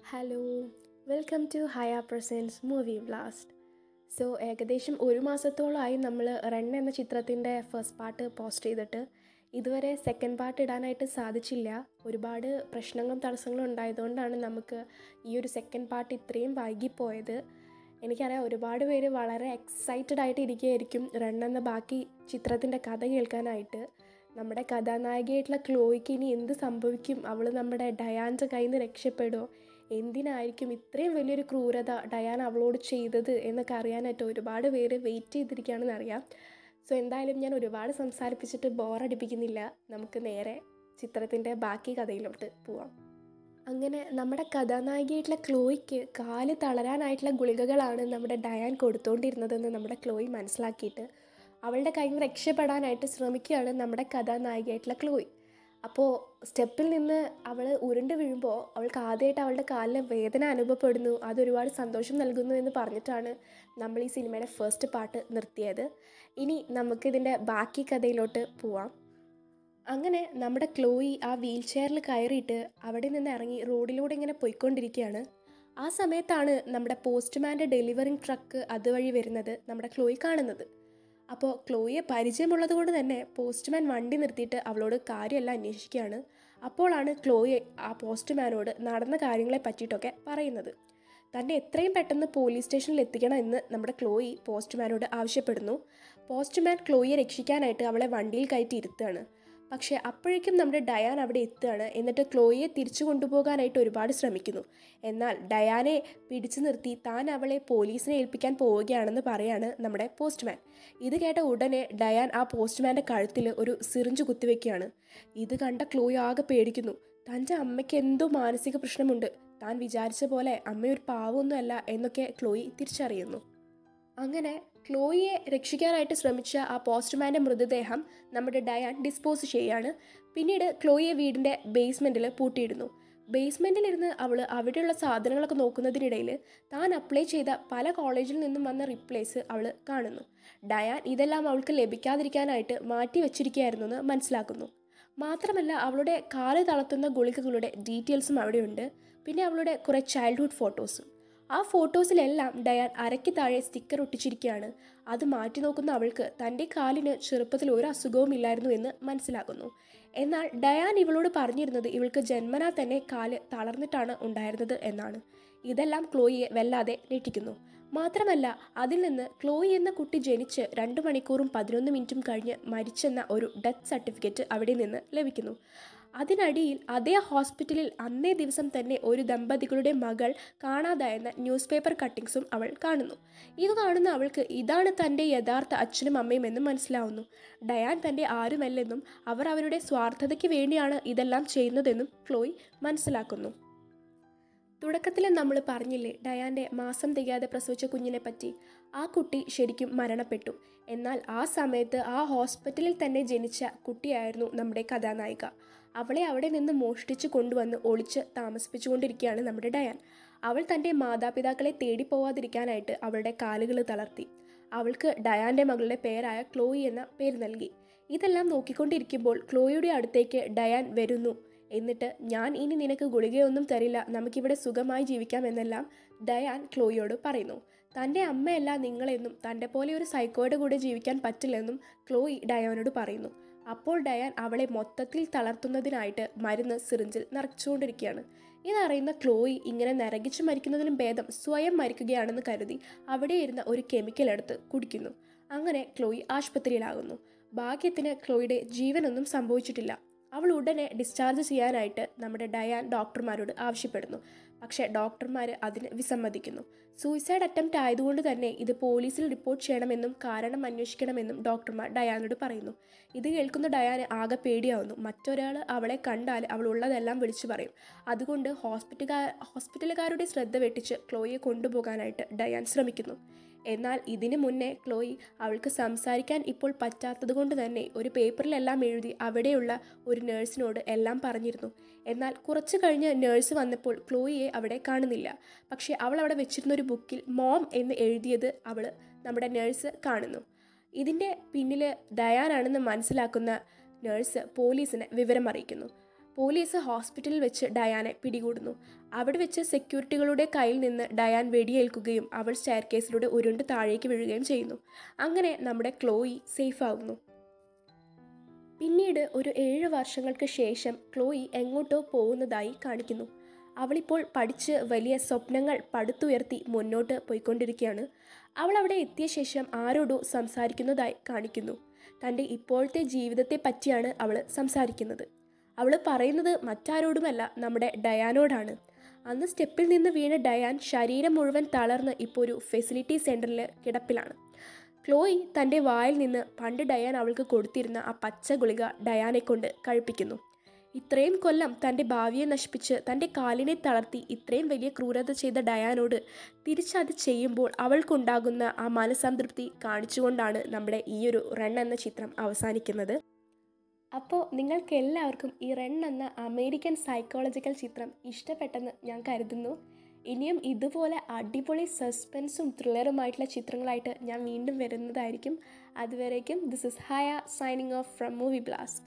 Hello welcome to Haya presents movie blast so ഏകദേശം ഒരു മാസത്തോളമായി നമ്മൾ റൺ എന്ന ചിത്രത്തിന്റെ ഫസ്റ്റ് പാർട്ട് പോസ്റ്റ് ചെയ്തിട്ട് ഇതുവരെ സെക്കൻഡ് പാർട്ട് ഇടാനായിട്ട് സാധിച്ചില്ല. ഒരുപാട് പ്രശ്നങ്ങളും തടസ്സങ്ങളും ഉണ്ടായതുകൊണ്ടാണ് നമുക്ക് ഈ ഒരു സെക്കൻഡ് പാർട്ട് ഇത്രയും വൈകിപ്പോയത്. എനിക്കറിയാം ഒരുപാട് പേര് വളരെ എക്സൈറ്റഡ് ആയിട്ട് ഇരിക്കുകയായിരിക്കും റൺ എന്ന ബാക്കി ചിത്രത്തിന്റെ കഥ കേൾക്കാനായിട്ട്. നമ്മുടെ കഥാനായികയായിട്ടുള്ള ക്ലോയ്ക്ക് ഇനി എന്ത് സംഭവിക്കും? അവൾ നമ്മുടെ ഡയാന്റെ കയ്യിൽ നിന്ന് രക്ഷപ്പെടുമോ എന്തിനായിരിക്കും ഇത്രയും വലിയൊരു ക്രൂരത ഡയാൻ അവളോട് ചെയ്തത് എന്നൊക്കെ അറിയാനായിട്ട് ഒരുപാട് പേര് വെയിറ്റ് ചെയ്തിരിക്കുകയാണെന്ന് അറിയാം. സോ എന്തായാലും ഞാൻ ഒരുപാട് സംസാരിപ്പിച്ചിട്ട് ബോറടിപ്പിക്കുന്നില്ല നമുക്ക് നേരെ ചിത്രത്തിന്റെ ബാക്കി കഥയിലോട്ട് പോവാം. അങ്ങനെ നമ്മുടെ കഥാനായികയായിട്ടുള്ള ക്ലോയ്ക്ക് കാൽ തളരാനായിട്ടുള്ള ഗുളികകളാണ് നമ്മുടെ ഡയാൻ കൊടുത്തുകൊണ്ടിരുന്നതെന്ന് നമ്മുടെ ക്ലോയ് മനസ്സിലാക്കിയിട്ട് അവളുടെ കയ്യിൽ നിന്ന് രക്ഷപ്പെടാനായിട്ട് ശ്രമിക്കുകയാണ് നമ്മുടെ കഥാനായികയായിട്ടുള്ള ക്ലോയ്. അപ്പോൾ സ്റ്റെപ്പിൽ നിന്ന് അവൾ ഉരുണ്ട് വീഴുമ്പോൾ അവൾക്ക് ആദ്യമായിട്ട് അവളുടെ കാലിലെ വേദന അനുഭവപ്പെടുന്നു. അതൊരുപാട് സന്തോഷം നൽകുന്നു എന്ന് പറഞ്ഞിട്ടാണ് നമ്മൾ ഈ സിനിമയുടെ ഫസ്റ്റ് പാട്ട് നിർത്തിയത്. ഇനി നമുക്കിതിന്റെ ബാക്കി കഥയിലോട്ട് പോവാം. അങ്ങനെ നമ്മുടെ ക്ലോയി ആ വീൽ ചെയറിൽ കയറിയിട്ട് അവിടെ നിന്ന് ഇറങ്ങി റോഡിലൂടെ ഇങ്ങനെ പോയിക്കൊണ്ടിരിക്കുകയാണ്. ആ സമയത്താണ് നമ്മുടെ പോസ്റ്റ്മാന്റെ ഡെലിവറിങ് ട്രക്ക് അതുവഴി വരുന്നത് നമ്മുടെ ക്ലോയി കാണുന്നത്. അപ്പോൾ ക്ലോയിയെ പരിചയമുള്ളത് കൊണ്ട് തന്നെ പോസ്റ്റ്മാൻ വണ്ടി നിർത്തിയിട്ട് അവളോട് കാര്യമെല്ലാം അന്വേഷിക്കുകയാണ്. അപ്പോഴാണ് ക്ലോയി ആ പോസ്റ്റ്മാനോട് നടന്ന കാര്യങ്ങളെ പറ്റിയിട്ടൊക്കെ പറയുന്നത്. തന്നെ എത്രയും പെട്ടെന്ന് പോലീസ് സ്റ്റേഷനിൽ എത്തിക്കണം എന്ന് നമ്മുടെ ക്ലോയി പോസ്റ്റ്മാനോട് ആവശ്യപ്പെടുന്നു. പോസ്റ്റ്മാൻ ക്ലോയിയെ രക്ഷിക്കാനായിട്ട് അവളെ വണ്ടിയിൽ കയറ്റി ഇരുത്തുകയാണ്. പക്ഷേ അപ്പോഴേക്കും നമ്മുടെ ഡയാൻ അവിടെ എത്തുകയാണ്. എന്നിട്ട് ക്ലോയിയെ തിരിച്ചു കൊണ്ടുപോകാനായിട്ട് ഒരുപാട് ശ്രമിക്കുന്നു. എന്നാൽ ഡയാനെ പിടിച്ചു നിർത്തി താൻ അവളെ പോലീസിനെ ഏൽപ്പിക്കാൻ പോവുകയാണെന്ന് പറയാണ് നമ്മുടെ പോസ്റ്റ്മാൻ. ഇത് കേട്ട ഉടനെ ഡയാൻ ആ പോസ്റ്റ്മാന്റെ കഴുത്തിൽ ഒരു സിറിഞ്ച് കുത്തിവെക്കുകയാണ്. ഇത് കണ്ട ക്ലോയി ആകെ പേടിക്കുന്നു. തന്റെ അമ്മയ്ക്ക് എന്തോ മാനസിക പ്രശ്നമുണ്ട്. താൻ വിചാരിച്ച പോലെ അമ്മയൊരു പാവമൊന്നുമല്ല എന്നൊക്കെ ക്ലോയി തിരിച്ചറിയുന്നു. അങ്ങനെ ക്ലോയിയെ രക്ഷിക്കാനായിട്ട് ശ്രമിച്ച ആ പോസ്റ്റ്മാന്റെ മൃതദേഹം നമ്മുടെ ഡയാൻ ഡിസ്പോസ് ചെയ്യാണ്. പിന്നീട് ക്ലോയിയെ വീടിന്റെ ബേസ്മെന്റിൽ പൂട്ടിയിടുന്നു. ബേസ്മെന്റിലിരുന്ന് അവൾ അവിടെയുള്ള സാധനങ്ങളൊക്കെ നോക്കുന്നതിനിടയിൽ താൻ അപ്ലൈ ചെയ്ത പല കോളേജിൽ നിന്നും വന്ന റിപ്ലേസ് അവൾ കാണുന്നു. ഡയാൻ ഇതെല്ലാം അവൾക്ക് ലഭിക്കാതിരിക്കാനായിട്ട് മാറ്റി വെച്ചിരിക്കുകയായിരുന്നു എന്ന് മനസ്സിലാക്കുന്നു. മാത്രമല്ല അവളുടെ കാൽ തളർത്തുന്ന ഗുളികകളുടെ ഡീറ്റെയിൽസും അവിടെയുണ്ട്. പിന്നെ അവളുടെ കുറേ ചൈൽഡ്ഹുഡ് ഫോട്ടോസും ആ ഫോട്ടോസിലെല്ലാം ഡയാൻ അരയ്ക്ക് താഴെ സ്റ്റിക്കർ ഒട്ടിച്ചിരിക്കുകയാണ്. അത് മാറ്റി നോക്കുന്ന അവൾക്ക് തന്റെ കാലിന് ചെറുപ്പത്തിൽ ഒരു അസുഖവും ഇല്ലായിരുന്നു എന്ന് മനസ്സിലാകുന്നു. എന്നാൽ ഡയാൻ ഇവളോട് പറഞ്ഞിരുന്നത് ഇവൾക്ക് ജന്മനാ തന്നെ കാൽ തളർന്നിട്ടാണ് ഉണ്ടായിരുന്നത് എന്നാണ്. ഇതെല്ലാം ക്ലോയിയെ വല്ലാതെ ഞെട്ടിക്കുന്നു. മാത്രമല്ല അതിൽ നിന്ന് ക്ലോയി എന്ന കുട്ടി ജനിച്ച് രണ്ട് മണിക്കൂറും പതിനൊന്ന് മിനിറ്റും കഴിഞ്ഞ് മരിച്ചെന്ന ഒരു ഡെത്ത് സർട്ടിഫിക്കറ്റ് അവിടെ നിന്ന് ലഭിക്കുന്നു. അതിനടിയിൽ അതേ ഹോസ്പിറ്റലിൽ അന്നേ ദിവസം തന്നെ ഒരു ദമ്പതികളുടെ മകൾ കാണാതായെന്ന ന്യൂസ് പേപ്പർ കട്ടിങ്സും അവൾ കാണുന്നു. ഇത് കാണുന്ന അവൾക്ക് ഇതാണ് തന്റെ യഥാർത്ഥ അച്ഛനും അമ്മയും എന്നും മനസ്സിലാവുന്നു. ഡയാൻ തന്റെ ആരുമല്ലെന്നും അവർ അവരുടെ സ്വാർത്ഥതയ്ക്ക് വേണ്ടിയാണ് ഇതെല്ലാം ചെയ്യുന്നതെന്നും ക്ലോയ് മനസ്സിലാക്കുന്നു. തുടക്കത്തിൽ നമ്മൾ പറഞ്ഞില്ലേ ഡയാന്റെ മാസം തികയാതെ പ്രസവിച്ച കുഞ്ഞിനെ പറ്റി. ആ കുട്ടി ശരിക്കും മരണപ്പെട്ടു. എന്നാൽ ആ സമയത്ത് ആ ഹോസ്പിറ്റലിൽ തന്നെ ജനിച്ച കുട്ടിയായിരുന്നു നമ്മുടെ കഥാനായിക. അവളെ അവിടെ നിന്ന് മോഷ്ടിച്ച് കൊണ്ടുവന്ന് ഒളിച്ച് താമസിപ്പിച്ചുകൊണ്ടിരിക്കുകയാണ് നമ്മുടെ ഡയാൻ. അവൾ തന്റെ മാതാപിതാക്കളെ തേടി പോവാതിരിക്കാനായിട്ട് അവളുടെ കാലുകൾ തളർത്തി. അവൾക്ക് ഡയാന്റെ മകളുടെ പേരായ ക്ലോയി എന്ന പേര് നൽകി. ഇതെല്ലാം നോക്കിക്കൊണ്ടിരിക്കുമ്പോൾ ക്ലോയിയുടെ അടുത്തേക്ക് ഡയാൻ വരുന്നു. എന്നിട്ട് ഞാൻ ഇനി നിനക്ക് ഗുളികയൊന്നും തരില്ല. നമുക്കിവിടെ സുഖമായി ജീവിക്കാം എന്നെല്ലാം ഡയാൻ ക്ലോയിയോട് പറയുന്നു. തന്റെ അമ്മയല്ല നിങ്ങളെന്നും തന്റെ പോലെ ഒരു സൈക്കോയുടെ കൂടെ ജീവിക്കാൻ പറ്റില്ലെന്നും ക്ലോയി ഡയാനോട് പറയുന്നു. അപ്പോൾ ഡയാൻ അവളെ മൊത്തത്തിൽ തളർത്തുന്നതിനായിട്ട് മരുന്ന് സിറിഞ്ചിൽ നിറച്ചുകൊണ്ടിരിക്കുകയാണ്. ഇതറിയുന്ന ക്ലോയി ഇങ്ങനെ നരകിച്ചു മരിക്കുന്നതിലും ഭേദം സ്വയം മരിക്കുകയാണെന്ന് കരുതി അവിടെ ഇരുന്ന ഒരു കെമിക്കൽ എടുത്ത് കുടിക്കുന്നു. അങ്ങനെ ക്ലോയി ആശുപത്രിയിലാകുന്നു. ഭാഗ്യത്തിന് ക്ലോയിയുടെ ജീവനൊന്നും സംഭവിച്ചിട്ടില്ല. അവൾ ഉടനെ ഡിസ്ചാർജ് ചെയ്യാനായിട്ട് നമ്മുടെ ഡയാൻ ഡോക്ടർമാരോട് ആവശ്യപ്പെടുന്നു. പക്ഷേ ഡോക്ടർമാർ അതിന് വിസമ്മതിക്കുന്നു. സൂയിസൈഡ് അറ്റംപ്റ്റ് ആയതുകൊണ്ട് തന്നെ ഇത് പോലീസിൽ റിപ്പോർട്ട് ചെയ്യണമെന്നും കാരണം അന്വേഷിക്കണമെന്നും ഡോക്ടർമാർ ഡയാനോട് പറയുന്നു. ഇത് കേൾക്കുന്ന ഡയാന് ആകെ പേടിയാവുന്നു. മറ്റൊരാൾ അവളെ കണ്ടാൽ അവൾ ഉള്ളതെല്ലാം വിളിച്ചു പറയും. അതുകൊണ്ട് ഹോസ്പിറ്റലുകാർ ഹോസ്പിറ്റലുകാരുടെ ശ്രദ്ധ വെട്ടിച്ച് ക്ലോയെ കൊണ്ടുപോകാനായിട്ട് ഡയാൻ ശ്രമിക്കുന്നു. എന്നാൽ ഇതിനു മുന്നേ ക്ലോയി അവൾക്ക് സംസാരിക്കാൻ ഇപ്പോൾ പറ്റാത്തത് കൊണ്ട് തന്നെ ഒരു പേപ്പറിലെല്ലാം എഴുതി അവിടെയുള്ള ഒരു നേഴ്സിനോട് എല്ലാം പറഞ്ഞിരുന്നു. എന്നാൽ കുറച്ച് കഴിഞ്ഞ് നേഴ്സ് വന്നപ്പോൾ ക്ലോയിയെ അവിടെ കാണുന്നില്ല. പക്ഷേ അവൾ അവിടെ വെച്ചിരുന്ന ഒരു ബുക്കിൽ മോം എന്ന് എഴുതിയത് അവൾ നമ്മുടെ നേഴ്സ് കാണുന്നു. ഇതിന്റെ പിന്നിൽ ദയാനാണെന്ന് മനസ്സിലാക്കുന്ന നേഴ്സ് പോലീസിനെ വിവരം അറിയിക്കുന്നു പോലീസ് ഹോസ്പിറ്റലിൽ വെച്ച് ഡയാനെ പിടികൂടുന്നു. അവിടെ വെച്ച് സെക്യൂരിറ്റികളുടെ കയ്യിൽ നിന്ന് ഡയാൻ വെടിയേൽക്കുകയും അവൾ സ്റ്റെയർ കേസിലൂടെ ഉരുണ്ട് താഴേക്ക് വീഴുകയും ചെയ്യുന്നു. അങ്ങനെ നമ്മുടെ ക്ലോയി സേഫ് ആവുന്നു പിന്നീട് ഒരു ഏഴ് വർഷങ്ങൾക്ക് ശേഷം ക്ലോയി എങ്ങോട്ടോ പോകുന്നതായി കാണിക്കുന്നു. അവളിപ്പോൾ പഠിച്ച് വലിയ സ്വപ്നങ്ങൾ പടുത്തുയർത്തി മുന്നോട്ട് പോയിക്കൊണ്ടിരിക്കുകയാണ്. അവൾ അവിടെ എത്തിയ ശേഷം ആരോടോ സംസാരിക്കുന്നതായി കാണിക്കുന്നു. തന്റെ ഇപ്പോഴത്തെ ജീവിതത്തെ പറ്റിയാണ് അവൾ സംസാരിക്കുന്നത്. അവൾ പറയുന്നത് മറ്റാരോടുമല്ല നമ്മുടെ ഡയാനോടാണ്. അന്ന് സ്റ്റെപ്പിൽ നിന്ന് വീണ ഡയാൻ ശരീരം മുഴുവൻ തളർന്ന് ഇപ്പോൾ ഒരു ഫെസിലിറ്റി സെന്ററിൽ കിടപ്പിലാണ്. ക്ലോയി തന്റെ വായിൽ നിന്ന് പണ്ട് ഡയാൻ അവൾക്ക് കൊടുത്തിരുന്ന ആ പച്ച ഗുളിക ഡയാനെ കൊണ്ട് കഴിപ്പിക്കുന്നു. ഇത്രയും കൊല്ലം തന്റെ ഭാവിയെ നശിപ്പിച്ച് തന്റെ കാലിനെ തളർത്തി ഇത്രയും വലിയ ക്രൂരത ചെയ്ത ഡയാനോട് തിരിച്ചത് ചെയ്യുമ്പോൾ അവൾക്കുണ്ടാകുന്ന ആ മനസംതൃപ്തി കാണിച്ചുകൊണ്ടാണ് നമ്മുടെ ഈ ഒരു റൺ എന്ന ചിത്രം അവസാനിക്കുന്നത്. അപ്പോൾ നിങ്ങൾക്ക് എല്ലാവർക്കും ഈ റെൺ എന്ന അമേരിക്കൻ സൈക്കോളജിക്കൽ ചിത്രം ഇഷ്ടപ്പെട്ടെന്ന് ഞാൻ കരുതുന്നു. ഇനിയും ഇതുപോലെ അടിപൊളി സസ്പെൻസും ത്രില്ലറുമായിട്ടുള്ള ചിത്രങ്ങളായിട്ട് ഞാൻ വീണ്ടും വരുന്നതായിരിക്കും. അതുവരേക്കും this is Haya signing off from movie blast